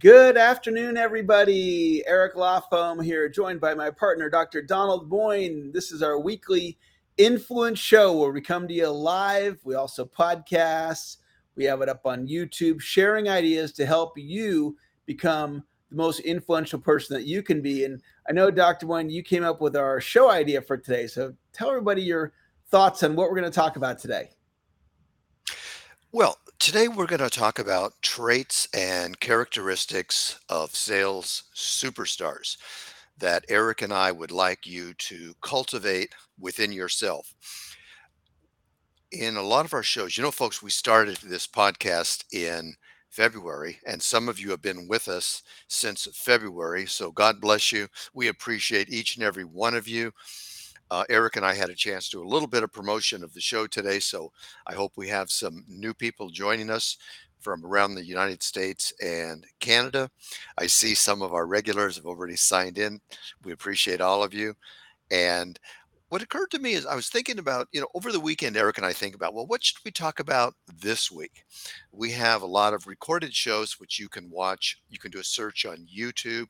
Good afternoon, everybody. Eric Lofholm here, joined by my partner, Dr. Donald Moine. This is our weekly influence show where we come to you live. We also podcast. We have it up on YouTube, sharing ideas to help you become the most influential person that you can be. And I know, Dr. Moine, you came up with our show idea for today. So tell everybody your thoughts on what we're going to talk about today. Well, today we're going to talk about traits and characteristics of sales superstars that Eric and I would like you to cultivate within yourself. In a lot of our shows, you know, folks, we started this podcast in February, and some of you have been with us since February. So God bless you. We appreciate each and every one of you. Uh, Eric and I had a chance to do a little bit of promotion of the show today, so I hope we have some new people joining us from around the United States and Canada. I see some of our regulars have already signed in. We appreciate all of you. And what occurred to me is I was thinking about, you know, over the weekend, Eric and I think about, well, what should we talk about this week? We have a lot of recorded shows which you can watch. You can do a search on YouTube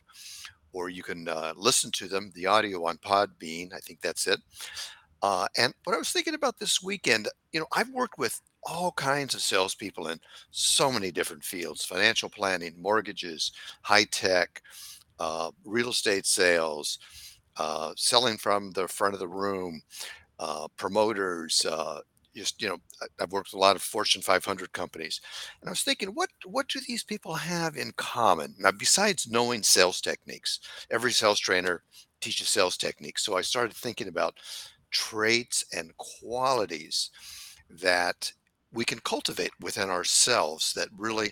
or you can uh, listen to them, the audio on Podbean. I think that's it. Uh, and what I was thinking about this weekend, you know, I've worked with all kinds of salespeople in so many different fields financial planning, mortgages, high tech, uh, real estate sales, uh, selling from the front of the room, uh, promoters, uh, just you know i've worked with a lot of fortune 500 companies and i was thinking what what do these people have in common? Now besides knowing sales techniques every sales trainer teaches sales techniques so i started thinking about traits and qualities that we can cultivate within ourselves that really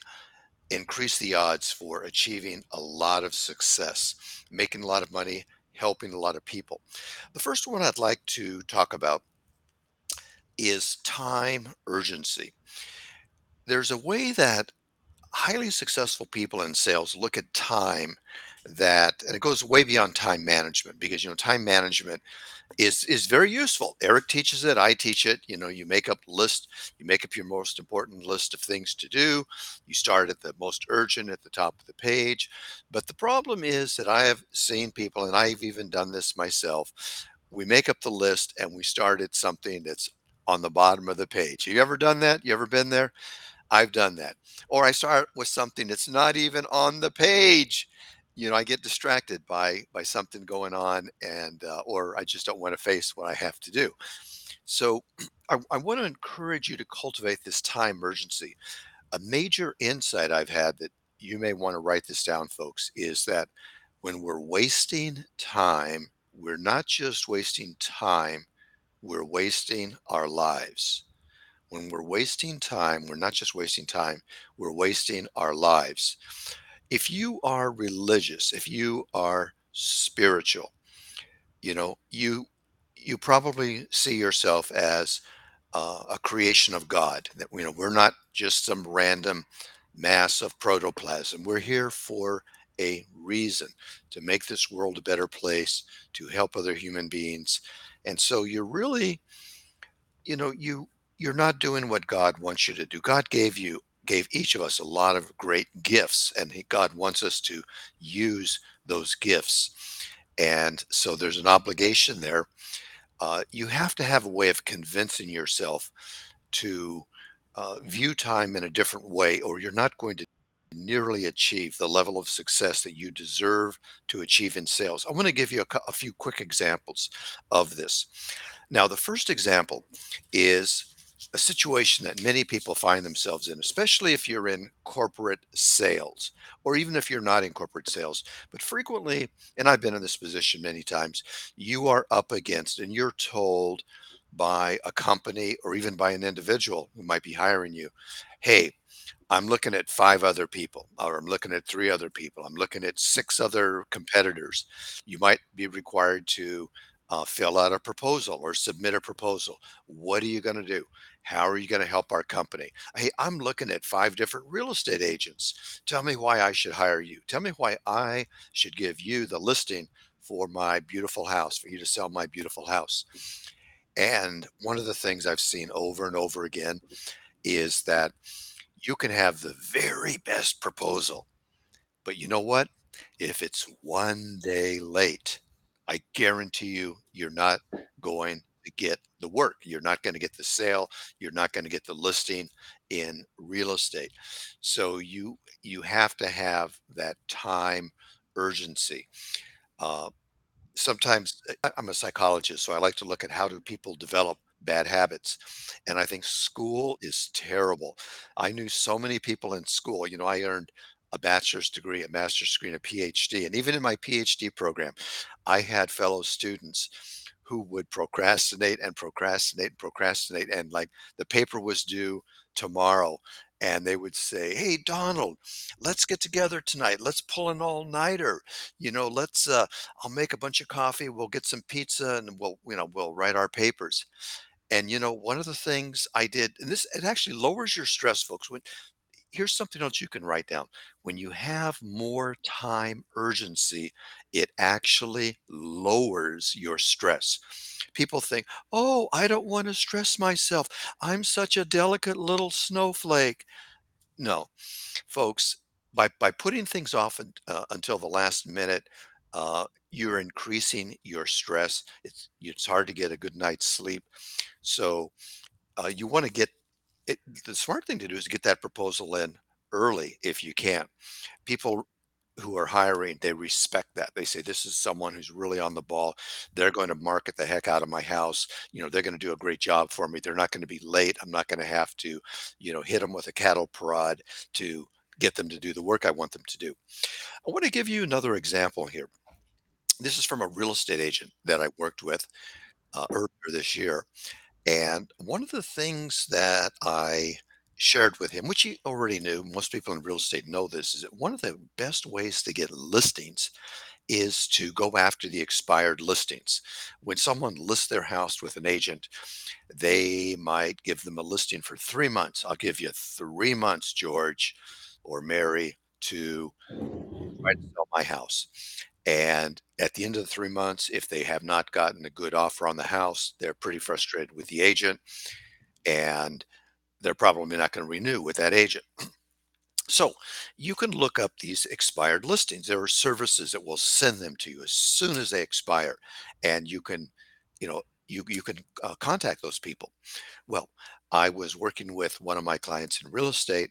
increase the odds for achieving a lot of success making a lot of money helping a lot of people. The first one i'd like to talk about is time urgency. There's a way that highly successful people in sales look at time that and it goes way beyond time management because you know time management is is very useful. Eric teaches it i teach it. You know you make up list you make up your most important list of things to do. You start at the most urgent at the top of the page. But the problem is that i have seen people and i've even done this myself. We make up the list and we start at something that's on the bottom of the page. You ever done that? You ever been there? I've done that. Or I start with something that's not even on the page. You know, I get distracted by by something going on, and uh, or I just don't want to face what I have to do. So, I, I want to encourage you to cultivate this time urgency. A major insight I've had that you may want to write this down, folks, is that when we're wasting time, we're not just wasting time, we're wasting our lives. When we're wasting time, we're not just wasting time, we're wasting our lives. If you are religious, if you are spiritual, you know, you you probably see yourself as uh, a creation of God. That you know, we're not just some random mass of protoplasm. We're here for a reason to make this world a better place, to help other human beings, and so you're really, you know, you you're not doing what God wants you to do. God gave you gave each of us a lot of great gifts and he, God wants us to use those gifts. And so there's an obligation there. Uh, you have to have a way of convincing yourself to uh, view time in a different way, or you're not going to nearly achieve the level of success that you deserve to achieve in sales. I want to give you a, a, few quick examples of this. Now, the first example is a situation that many people find themselves in, especially if you're in corporate sales or even if you're not in corporate sales. But frequently, and I've been in this position many times, you are up against and you're told by a company or even by an individual who might be hiring you, hey, I'm looking at five other people, or I'm looking at three other people. I'm looking at six other competitors. You might be required to uh, fill out a proposal or submit a proposal. What are you going to do? How are you going to help our company? Hey, I'm looking at five different real estate agents. Tell me why I should hire you. Tell me why I should give you the listing for my beautiful house, for you to sell my beautiful house. And one of the things I've seen over and over again is that you can have the very best proposal, But you know what? If it's 1 day late, I guarantee you, you're not going to get the work. You're not gonna get the sale. You're not gonna get the listing in real estate. So you you have to have that time urgency. Uh, sometimes I'm a psychologist, so I like to look at how do people develop bad habits. And I think school is terrible. I knew so many people in school. You know, I earned a bachelor's degree, a master's degree, and a PhD. And even in my PhD program, I had fellow students who would procrastinate and procrastinate and procrastinate. And like the paper was due tomorrow. And they would say, Hey, Donald, let's get together tonight. Let's pull an all nighter. You know, let's uh, I'll make a bunch of coffee, we'll get some pizza, and we'll, you know, we'll write our papers. And, you know, one of the things I did and this it actually lowers your stress, folks, when here's something else you can write down. When you have more time urgency, it actually lowers your stress. People think, "Oh, I don't wanna stress myself. I'm such a delicate little snowflake." No, folks, by by putting things off uh, until the last minute, uh, you're increasing your stress. It's it's hard to get a good night's sleep. So, uh, you wanna get it the smart thing to do is get that proposal in early if you can. People who are hiring, they respect that. They say, "This is someone who's really on the ball. They're going to market the heck out of my house. You know, they're gonna do a great job for me. They're not gonna be late. I'm not gonna have to, you know, hit them with a cattle prod to get them to do the work I want them to do." I wanna give you another example here. This is from a real estate agent that I worked with, uh, earlier this year. And one of the things that I shared with him, which he already knew, most people in real estate know this, is that one of the best ways to get listings is to go after the expired listings. When someone lists their house with an agent, they might give them a listing for three months. I'll give you three months, George or Mary, to try to sell my house. And at the end of the three months, if they have not gotten a good offer on the house, they're pretty frustrated with the agent and they're probably not going to renew with that agent. So you can look up these expired listings. There are services that will send them to you as soon as they expire, and you can, you know, you you can uh, contact those people. Well, I was working with one of my clients in real estate,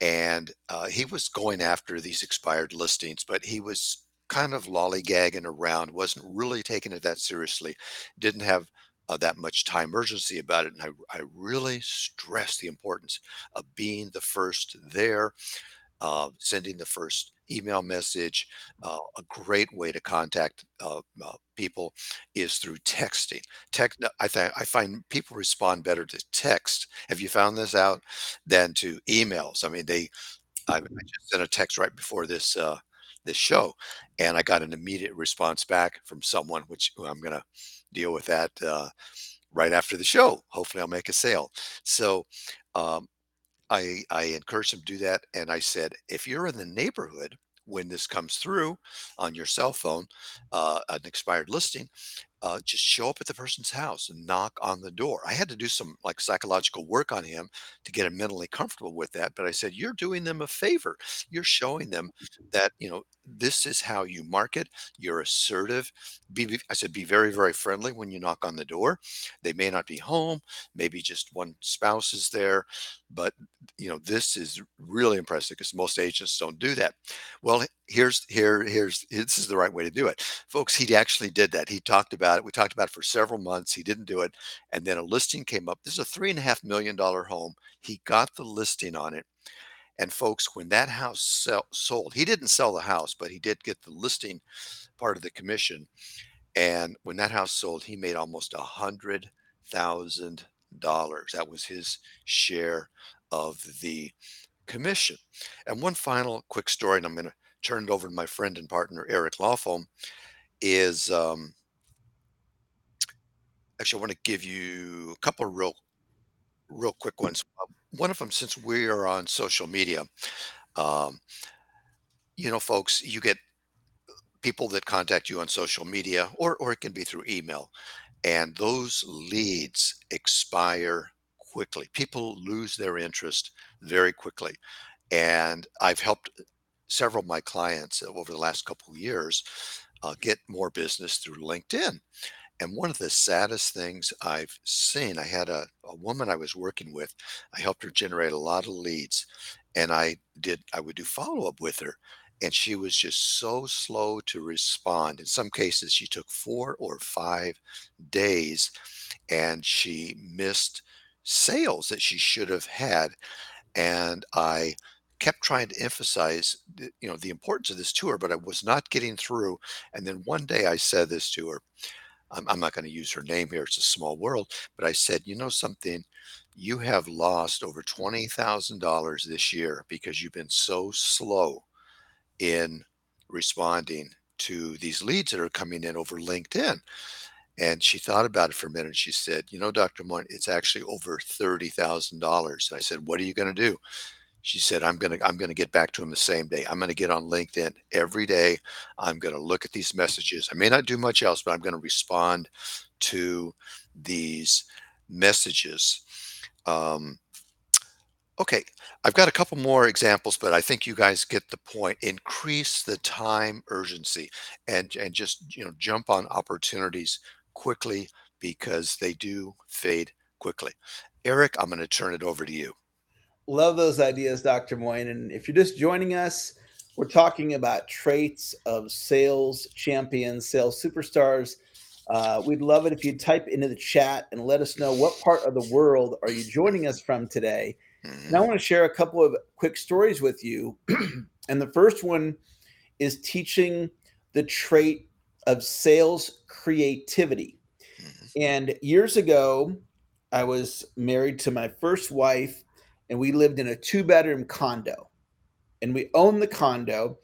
and uh, he was going after these expired listings, but he was kind of lollygagging around, wasn't really taking it that seriously, didn't have uh, that much time urgency about it. And I, I really stress the importance of being the first there uh, sending the first email message. Uh, a great way to contact uh, uh, people is through texting. Text, I think I find people respond better to text. Have you found this out than to emails? I mean, they. I, I just sent a text right before this uh, this show, and I got an immediate response back from someone, which I'm going to deal with that uh, right after the show. Hopefully, I'll make a sale. So. Um, I I encouraged him to do that, and I said, "If you're in the neighborhood when this comes through on your cell phone, uh, an expired listing, uh, just show up at the person's house and knock on the door." I had to do some like psychological work on him to get him mentally comfortable with that, but I said, "You're doing them a favor. You're showing them that you know this is how you market. You're assertive. Be, be- I said, be very very friendly when you knock on the door. They may not be home. Maybe just one spouse is there, but you know this is really impressive because most agents don't do that well here's here here's this is the right way to do it folks he actually did that he talked about it we talked about it for several months he didn't do it and then a listing came up this is a three and a half million dollar home he got the listing on it and folks when that house sell, sold he didn't sell the house but he did get the listing part of the commission and when that house sold he made almost a hundred thousand dollars that was his share of the commission. And one final quick story, and I'm going to turn it over to my friend and partner Eric Lofholm. Is um, actually I want to give you a couple of real, real quick ones. Uh, one of them, since we are on social media, um, you know, folks, you get people that contact you on social media, or or it can be through email, and those leads expire quickly. People lose their interest very quickly, and I've helped several of my clients over the last couple of years uh, get more business through LinkedIn. And one of the saddest things I've seen, I had a, a woman I was working with. I helped her generate a lot of leads, and I did. I would do follow up with her, and she was just so slow to respond. In some cases, she took four or five days, and she missed sales that she should have had. And I kept trying to emphasize, you know, the importance of this to her, but I was not getting through. And then one day I said this to her. I'm, I'm not going to use her name here. It's a small world, but I said, you know something, you have lost over twenty thousand dollars this year because you've been so slow in responding to these leads that are coming in over LinkedIn. And she thought about it for a minute. She said, You know, Dr. Moine, it's actually over $30,000. I said, What are you going to do? She said, I'm going to, I'm going to get back to him the same day. I'm going to get on LinkedIn every day. I'm going to look at these messages. I may not do much else, but I'm going to respond to these messages. Um, Okay, I've got a couple more examples, but I think you guys get the point. Increase the time urgency and and just you know jump on opportunities quickly because they do fade quickly. Eric, I'm going to turn it over to you. Love those ideas, Dr. Moine. And if you're just joining us, we're talking about traits of sales champions, sales superstars. Uh, we'd love it if you type into the chat and let us know what part of the world are you joining us from today and I want to share a couple of quick stories with you. and the first one is teaching the trait of sales creativity. Mm-hmm. And years ago, I was married to my first wife, and we lived in a two bedroom condo. And we owned the condo,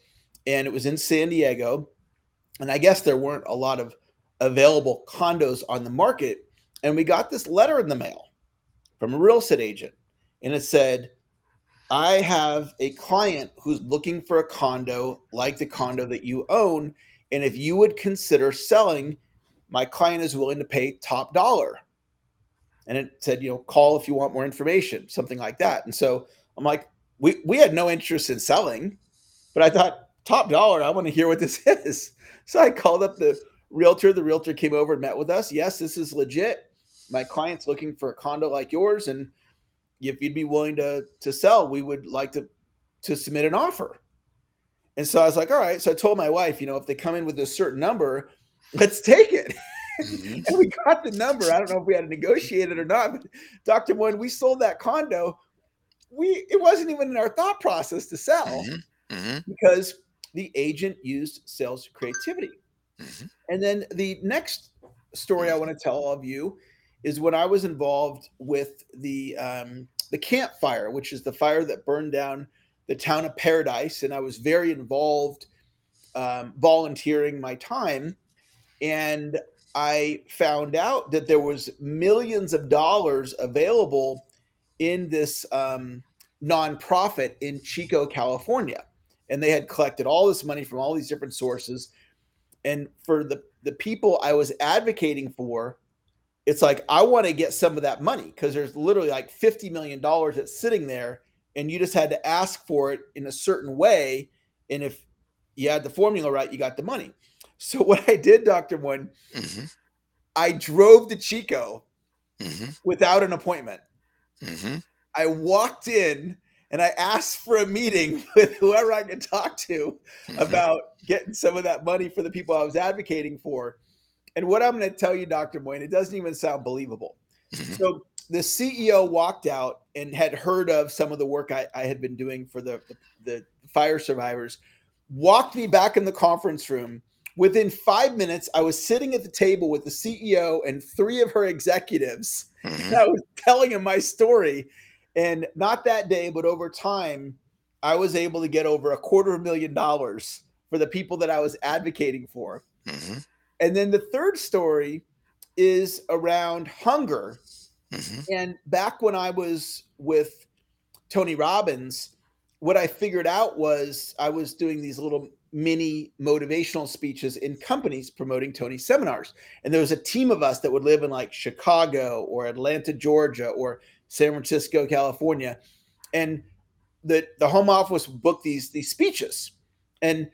and it was in San Diego. And I guess there weren't a lot of available condos on the market. And we got this letter in the mail from a real estate agent and it said, I have a client who's looking for a condo like the condo that you own. And if you would consider selling, my client is willing to pay top dollar. And it said, you know, call if you want more information, something like that. And so I'm like, we, we had no interest in selling, but I thought, top dollar, I want to hear what this is. So I called up the realtor. The realtor came over and met with us. Yes, this is legit. My client's looking for a condo like yours. And if you'd be willing to to sell, we would like to to submit an offer. And so I was like, all right. So I told my wife, you know, if they come in with a certain number, let's take it. Mm-hmm. and we got the number. I don't know if we had to negotiate it or not, but Dr. When we sold that condo, we it wasn't even in our thought process to sell mm-hmm. Mm-hmm. because the agent used sales creativity. Mm-hmm. And then the next story I want to tell all of you is when I was involved with the um, the Camp Fire, which is the fire that burned down the town of Paradise, and I was very involved, um, volunteering my time, and I found out that there was millions of dollars available in this um, nonprofit in Chico, California, and they had collected all this money from all these different sources, and for the the people I was advocating for it's like I want to get some of that money because there's literally like 50 million dollars that's sitting there and you just had to ask for it in a certain way. And if you had the formula right you got the money so what i did dr one mm-hmm. i drove to chico mm-hmm. without an appointment mm-hmm. i walked in and i asked for a meeting with whoever i could talk to mm-hmm. about getting some of that money for the people i was advocating for and what I'm going to tell you, Dr. Moine, it doesn't even sound believable. Mm-hmm. so the CEO walked out and had heard of some of the work I, I had been doing for the, the, the fire survivors, walked me back in the conference room. Within five minutes, I was sitting at the table with the CEO and three of her executives. Mm-hmm. I was telling him my story. And not that day, but over time, I was able to get over a quarter of a million dollars for the people that I was advocating for. Mm-hmm. And then the third story is around hunger. Mm-hmm. And back when I was with Tony Robbins, what I figured out was I was doing these little mini motivational speeches in companies promoting Tony's seminars. And there was a team of us that would live in like Chicago or Atlanta, Georgia, or San Francisco, California. And the the home office booked these these speeches, and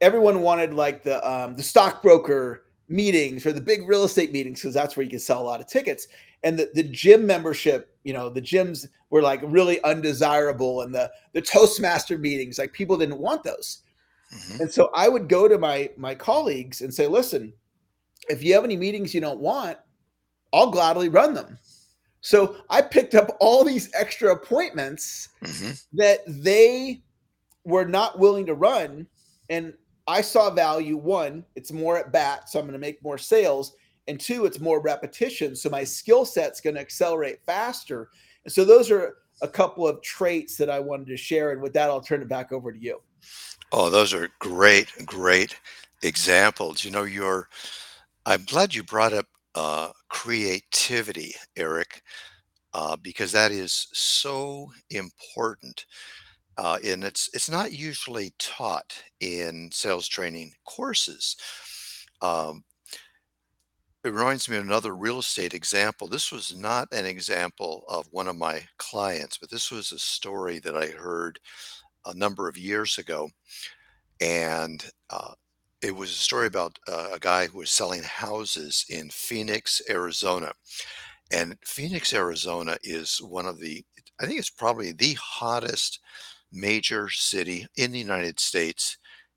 everyone wanted like the um, the stockbroker meetings or the big real estate meetings because that's where you can sell a lot of tickets. And the, the gym membership, you know, the gyms were like really undesirable, and the the Toastmaster meetings, like people didn't want those. Mm-hmm. And so I would go to my my colleagues and say, listen, if you have any meetings you don't want, I'll gladly run them. So I picked up all these extra appointments mm-hmm. that they were not willing to run. And I saw value one, it's more at bat, so I'm going to make more sales. And two, it's more repetition. So my skill set's going to accelerate faster. And so those are a couple of traits that I wanted to share. And with that, I'll turn it back over to you. Oh, those are great, great examples. You know, you're, I'm glad you brought up uh, creativity, Eric, uh, because that is so important. Uh, and it's it's not usually taught in sales training courses. Um, it reminds me of another real estate example. This was not an example of one of my clients, but this was a story that I heard a number of years ago. And uh, it was a story about uh, a guy who was selling houses in Phoenix, Arizona. And Phoenix, Arizona is one of the, I think it's probably the hottest major city in the United States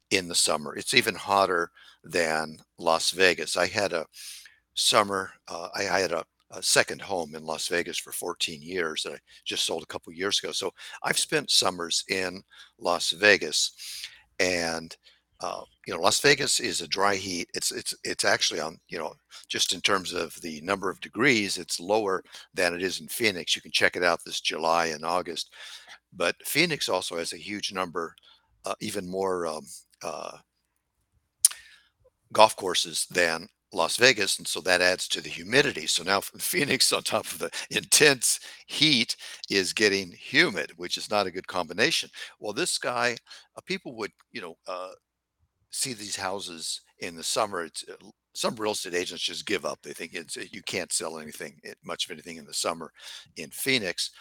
in the summer. It's even hotter than Las Vegas. I had a summer, uh, I, I, had a, a, second home in Las Vegas for 14 years that I just sold a couple years ago. So I've spent summers in Las Vegas. And uh, you know, Las Vegas is a dry heat. It's it's it's actually on you know just in terms of the number of degrees, it's lower than it is in Phoenix. You can check it out this July and August. But Phoenix also has a huge number, uh, even more um, uh, golf courses than Las Vegas, and so that adds to the humidity. So now Phoenix, on top of the intense heat, is getting humid, which is not a good combination. Well, this guy, uh, people would, you know, uh, see these houses in the summer. It's uh, some real estate agents just give up. They think it's you can't sell anything, eh, much of anything in the summer in Phoenix.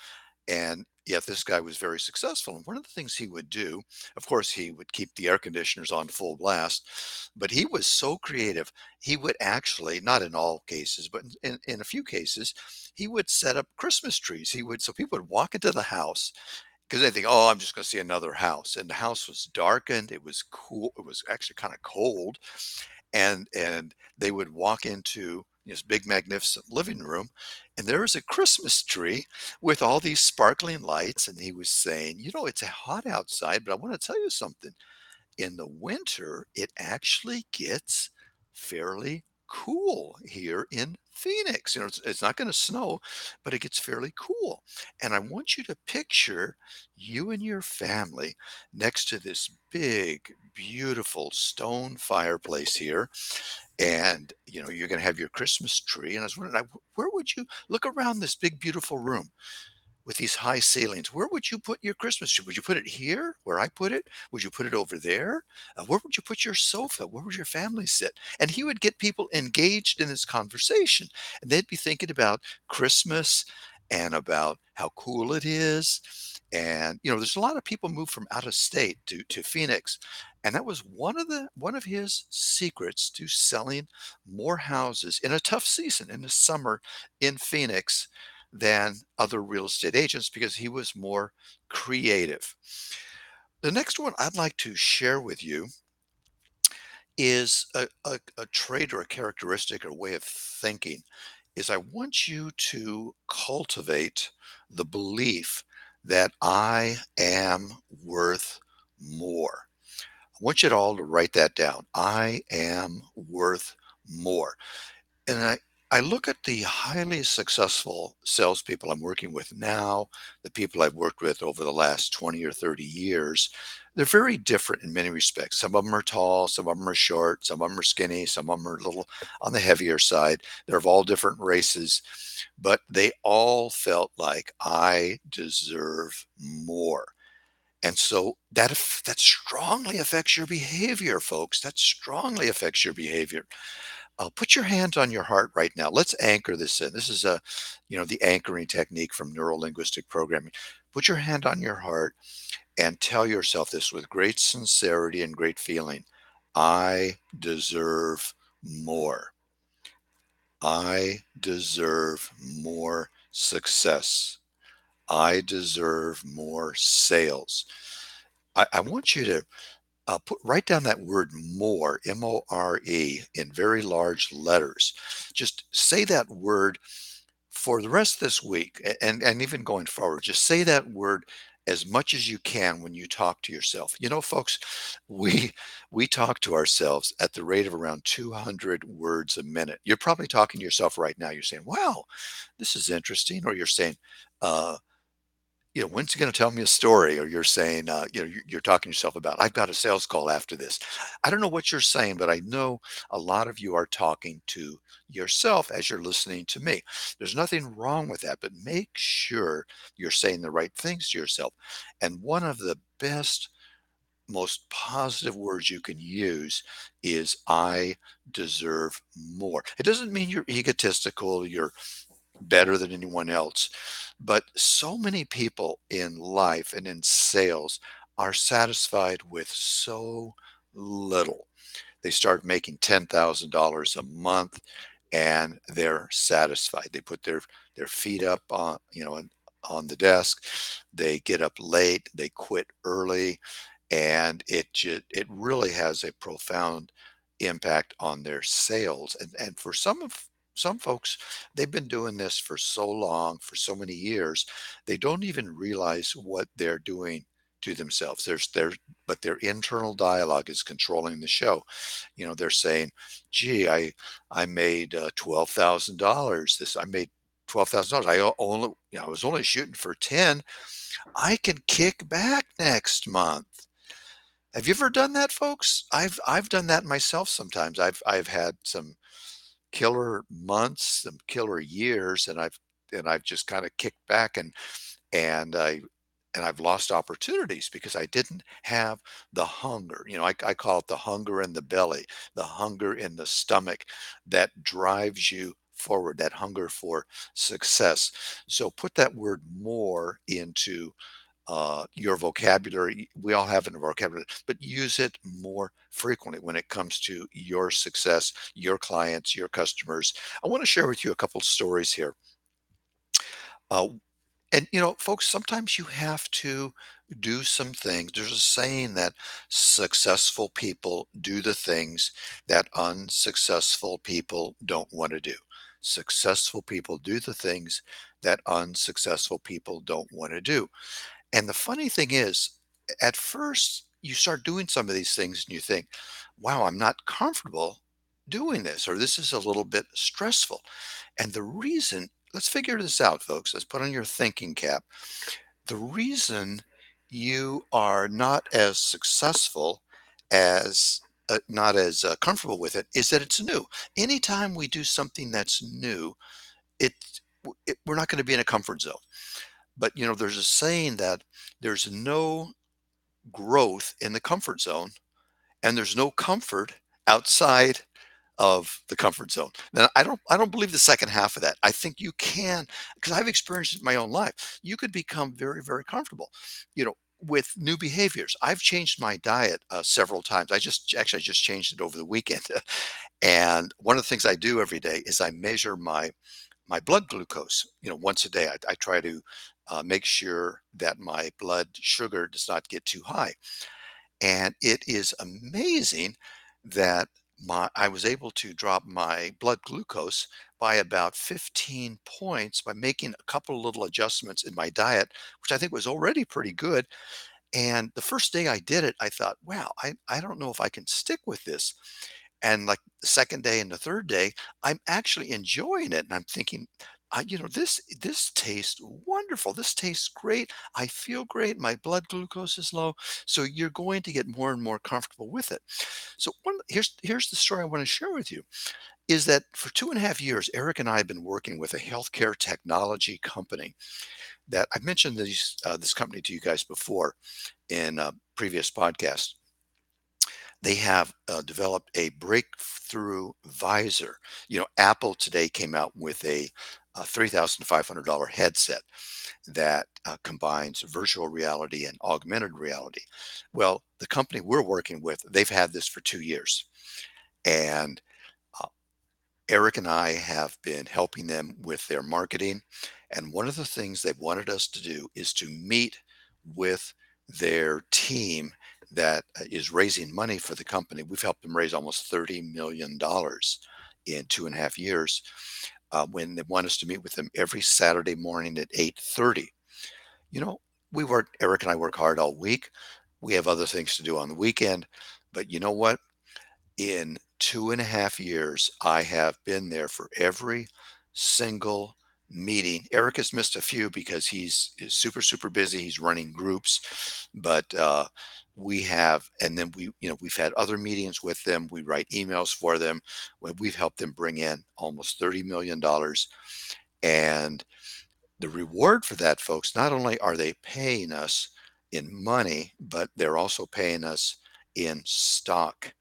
And yet this guy was very successful. And one of the things he would do, of course, he would keep the air conditioners on full blast, but he was so creative. He would actually, not in all cases, but in, in a few cases, he would set up Christmas trees. He would, so people would walk into the house because they think, oh, I'm just going to see another house. And the house was darkened. It was cool. It was actually kind of cold. And, and they would walk into this big magnificent living room and there was a christmas tree with all these sparkling lights and he was saying you know it's hot outside but i want to tell you something. In the winter it actually gets fairly cool here in Phoenix. You know, it's, it's not going to snow, but it gets fairly cool. And I want you to picture you and your family next to this big, beautiful stone fireplace here. And, you know, you're going to have your Christmas tree. And I was wondering, where would you look around this big, beautiful room? With these high ceilings. Where would you put your Christmas tree? Would you put it here where I put it? Would you put it over there? Uh, where would you put your sofa? Where would your family sit? And he would get people engaged in this conversation. And they'd be thinking about Christmas and about how cool it is. And you know, there's a lot of people move from out of state to, to Phoenix. And that was one of the one of his secrets to selling more houses in a tough season in the summer in Phoenix than other real estate agents because he was more creative. The next one I'd like to share with you is a, a, a trait or a characteristic or way of thinking is I want you to cultivate the belief that I am worth more. I want you all to write that down. I am worth more. And I, I look at the highly successful salespeople I'm working with now, the people I've worked with over the last 20 or 30 years. They're very different in many respects. Some of them are tall, some of them are short, some of them are skinny, some of them are a little on the heavier side. They're of all different races, but they all felt like I deserve more. And so that that strongly affects your behavior, folks. That strongly affects your behavior. Uh, put your hands on your heart right now. Let's anchor this in. This is a, you know, the anchoring technique from neuro linguistic programming. Put your hand on your heart and tell yourself this with great sincerity and great feeling. I deserve more. I deserve more success. I deserve more sales. I, I want you to uh, put write down that word more m-o-r-e in very large letters. Just say that word for the rest of this week and and even going forward just say that word as much as you can when you talk to yourself. You know folks we we talk to ourselves at the rate of around 200 words a minute. You're probably talking to yourself right now you're saying wow this is interesting or you're saying uh, you know, when's he going to tell me a story? Or you're saying, uh, you know, you're, you're talking to yourself about, I've got a sales call after this. I don't know what you're saying, but I know a lot of you are talking to yourself as you're listening to me. There's nothing wrong with that, but make sure you're saying the right things to yourself. And one of the best, most positive words you can use is I deserve more. It doesn't mean you're egotistical, you're better than anyone else. But so many people in life and in sales are satisfied with so little. They start making $10,000 a month and they're satisfied. They put their, their feet up on, you know, on the desk. They get up late, they quit early, and it just, it really has a profound impact on their sales. And, and for some of some folks they've been doing this for so long for so many years they don't even realize what they're doing to themselves. There's their but their internal dialogue is controlling the show. You know they're saying gee i i made uh, $12000 this i made $12000 i only you know i was only shooting for 10 i can kick back next month. Have you ever done that folks? I've i've done that myself sometimes. I've i've had some killer months, some killer years, and I've and I've just kind of kicked back and and I and I've lost opportunities because I didn't have the hunger. You know, I, I call it the hunger in the belly, the hunger in the stomach that drives you forward, that hunger for success. So put that word more into uh, your vocabulary. We all have it in our vocabulary, but use it more frequently when it comes to your success, your clients, your customers. I want to share with you a couple stories here. Uh, and you know, folks, sometimes you have to do some things. There's a saying that successful people do the things that unsuccessful people don't want to do. Successful people do the things that unsuccessful people don't want to do. And the funny thing is, at first, you start doing some of these things and you think, wow, I'm not comfortable doing this, or this is a little bit stressful. And the reason, let's figure this out, folks. Let's put on your thinking cap. The reason you are not as successful as uh, not as uh, comfortable with it is that it's new. Anytime we do something that's new, it, it we're not going to be in a comfort zone. But you know, there's a saying that there's no growth in the comfort zone, and there's no comfort outside of the comfort zone. Now, I don't I don't believe the second half of that. I think you can because I've experienced it in my own life. You could become very very comfortable, you know, with new behaviors. I've changed my diet uh, several times. I just actually I just changed it over the weekend, and one of the things I do every day is I measure my my blood glucose. You know, once a day I, I try to uh, make sure that my blood sugar does not get too high. And it is amazing that my I was able to drop my blood glucose by about 15 points by making a couple little adjustments in my diet, which I think was already pretty good. And the first day I did it, I thought, wow, I, I don't know if I can stick with this. And like the second day and the third day, I'm actually enjoying it. And I'm thinking, I, you know, this this tastes wonderful. This tastes great. I feel great. My blood glucose is low. So you're going to get more and more comfortable with it. So one here's here's the story I want to share with you is that for two and a half years, Eric and I have been working with a healthcare technology company that I've mentioned these uh, this company to you guys before in a previous podcasts. they have uh, developed a breakthrough visor. You know, Apple today came out with a, a $3,500 headset that uh, combines virtual reality and augmented reality. Well, the company we're working with, they've had this for two years. And uh, Eric and I have been helping them with their marketing. And one of the things they've wanted us to do is to meet with their team that uh, raising money for the company. We've helped them raise almost $30 million in two and a half years. Uh, when they want us to meet with them every Saturday morning at 8:30. You know, we work. Eric and I work hard all week. We have other things to do on the weekend, but you know what? In two and a half years, I have been there for every single meeting. Eric has missed a few because he's super super busy. He's running groups, but uh, we have, and then we you know we've had other meetings with them. We write emails for them. We've helped them bring in almost thirty million dollars, and the reward for that, folks. Not only are they paying us in money, but they're also paying us in stock,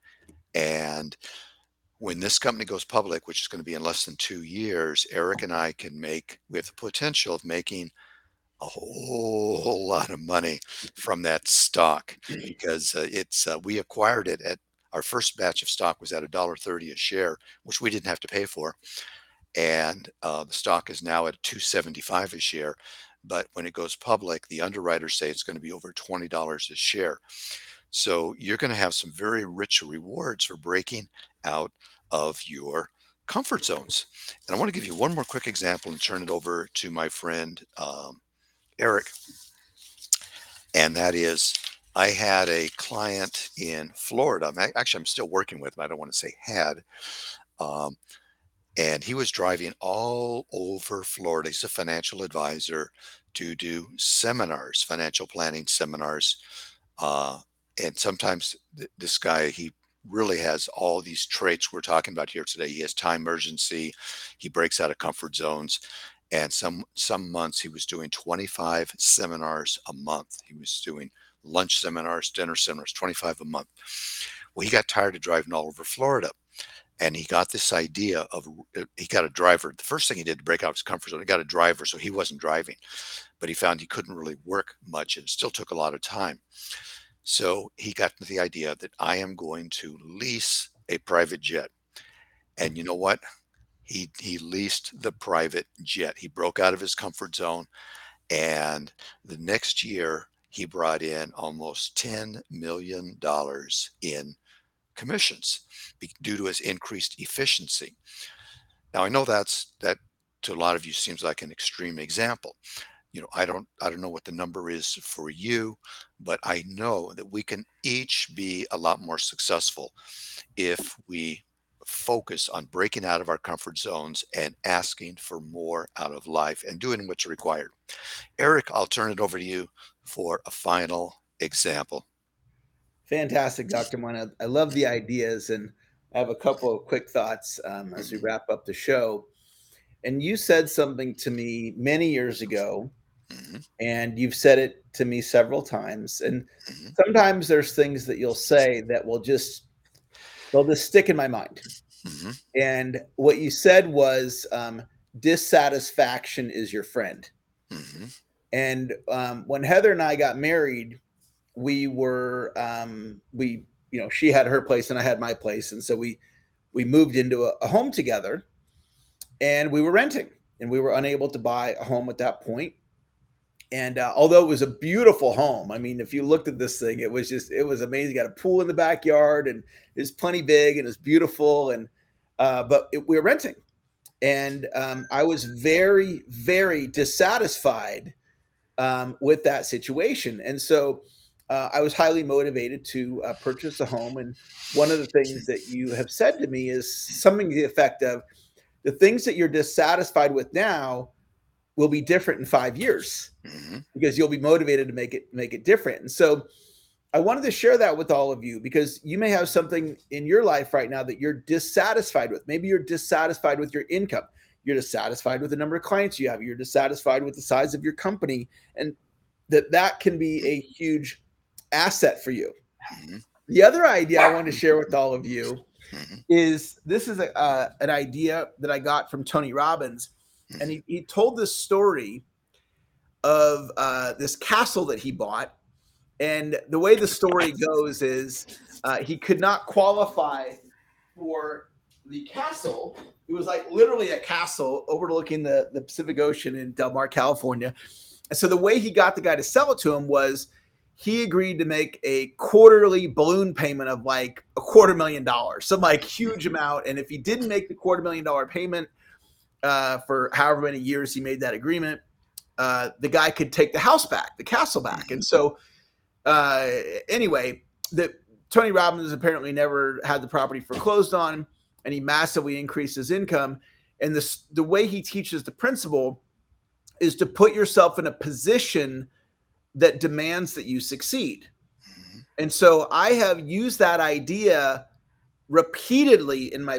and when this company goes public, which is going to be in less than two years, Eric and I can make, we have the potential of making a whole, whole lot of money from that stock because uh, it's, uh, we acquired it at our first batch of stock was at a dollar thirty a share, which we didn't have to pay for. And uh, the stock is now at 275 a share. But when it goes public, the underwriters say it's going to be over $20 a share. So you're going to have some very rich rewards for breaking out of your comfort zones. And I want to give you one more quick example and turn it over to my friend um, Eric. And that is, I had a client in Florida. Actually, I'm still working with him. I don't want to say had. Um, and he was driving all over Florida. He's a financial advisor to do seminars, financial planning seminars. Uh, and sometimes th- this guy, he really has all these traits we're talking about here today. He has time urgency. He breaks out of comfort zones. And some some months he was doing 25 seminars a month. He was doing lunch seminars, dinner seminars, 25 a month. Well, he got tired of driving all over Florida. And he got this idea of uh, he got a driver. The first thing he did to break out of his comfort zone, he got a driver, so he wasn't driving. But he found he couldn't really work much. It still took a lot of time. So he got the idea that I am going to lease a private jet. And you know what? He he leased the private jet. He broke out of his comfort zone and the next year he brought in almost 10 million dollars in commissions due to his increased efficiency. Now I know that's that to a lot of you seems like an extreme example, you know i don't i don't know what the number is for you but i know that we can each be a lot more successful if we focus on breaking out of our comfort zones and asking for more out of life and doing what's required eric i'll turn it over to you for a final example fantastic dr Moine. i love the ideas and i have a couple of quick thoughts um, as we mm-hmm. wrap up the show and you said something to me many years ago Mm-hmm. And you've said it to me several times. And mm-hmm. sometimes there's things that you'll say that will just they'll just stick in my mind. Mm-hmm. And what you said was um, dissatisfaction is your friend. Mm-hmm. And um, when Heather and I got married, we were um, we you know she had her place and I had my place, and so we we moved into a, a home together, and we were renting, and we were unable to buy a home at that point. And uh, although it was a beautiful home, I mean, if you looked at this thing, it was just, it was amazing. Got a pool in the backyard and it's plenty big and it's beautiful. And, uh, but it, we were renting. And um, I was very, very dissatisfied um, with that situation. And so uh, I was highly motivated to uh, purchase a home. And one of the things that you have said to me is something to the effect of the things that you're dissatisfied with now will be different in five years mm-hmm. because you'll be motivated to make it make it different. And so I wanted to share that with all of you because you may have something in your life right now that you're dissatisfied with. Maybe you're dissatisfied with your income. You're dissatisfied with the number of clients you have. You're dissatisfied with the size of your company, and that that can be a huge asset for you. Mm-hmm. The other idea I want to share with all of you Mhm. is this is a, uh, an idea that I got from Tony Robbins, and he, he told this story of uh, this castle that he bought. And the way the story goes is uh, he could not qualify for the castle. It was like literally a castle overlooking the, the Pacific Ocean in Del Mar, California. And so the way he got the guy to sell it to him was he agreed to make a quarterly balloon payment of like a quarter million dollars, some like huge amount. And if he didn't make the quarter million dollar payment uh, for however many years he made that agreement, uh, the guy could take the house back, the castle back. And so, uh, anyway, the Tony Robbins apparently never had the property foreclosed on, and he massively increased his income. And this, the way he teaches the principle is to put yourself in a position that demands that you succeed. Mhm. And so I have used that idea repeatedly in my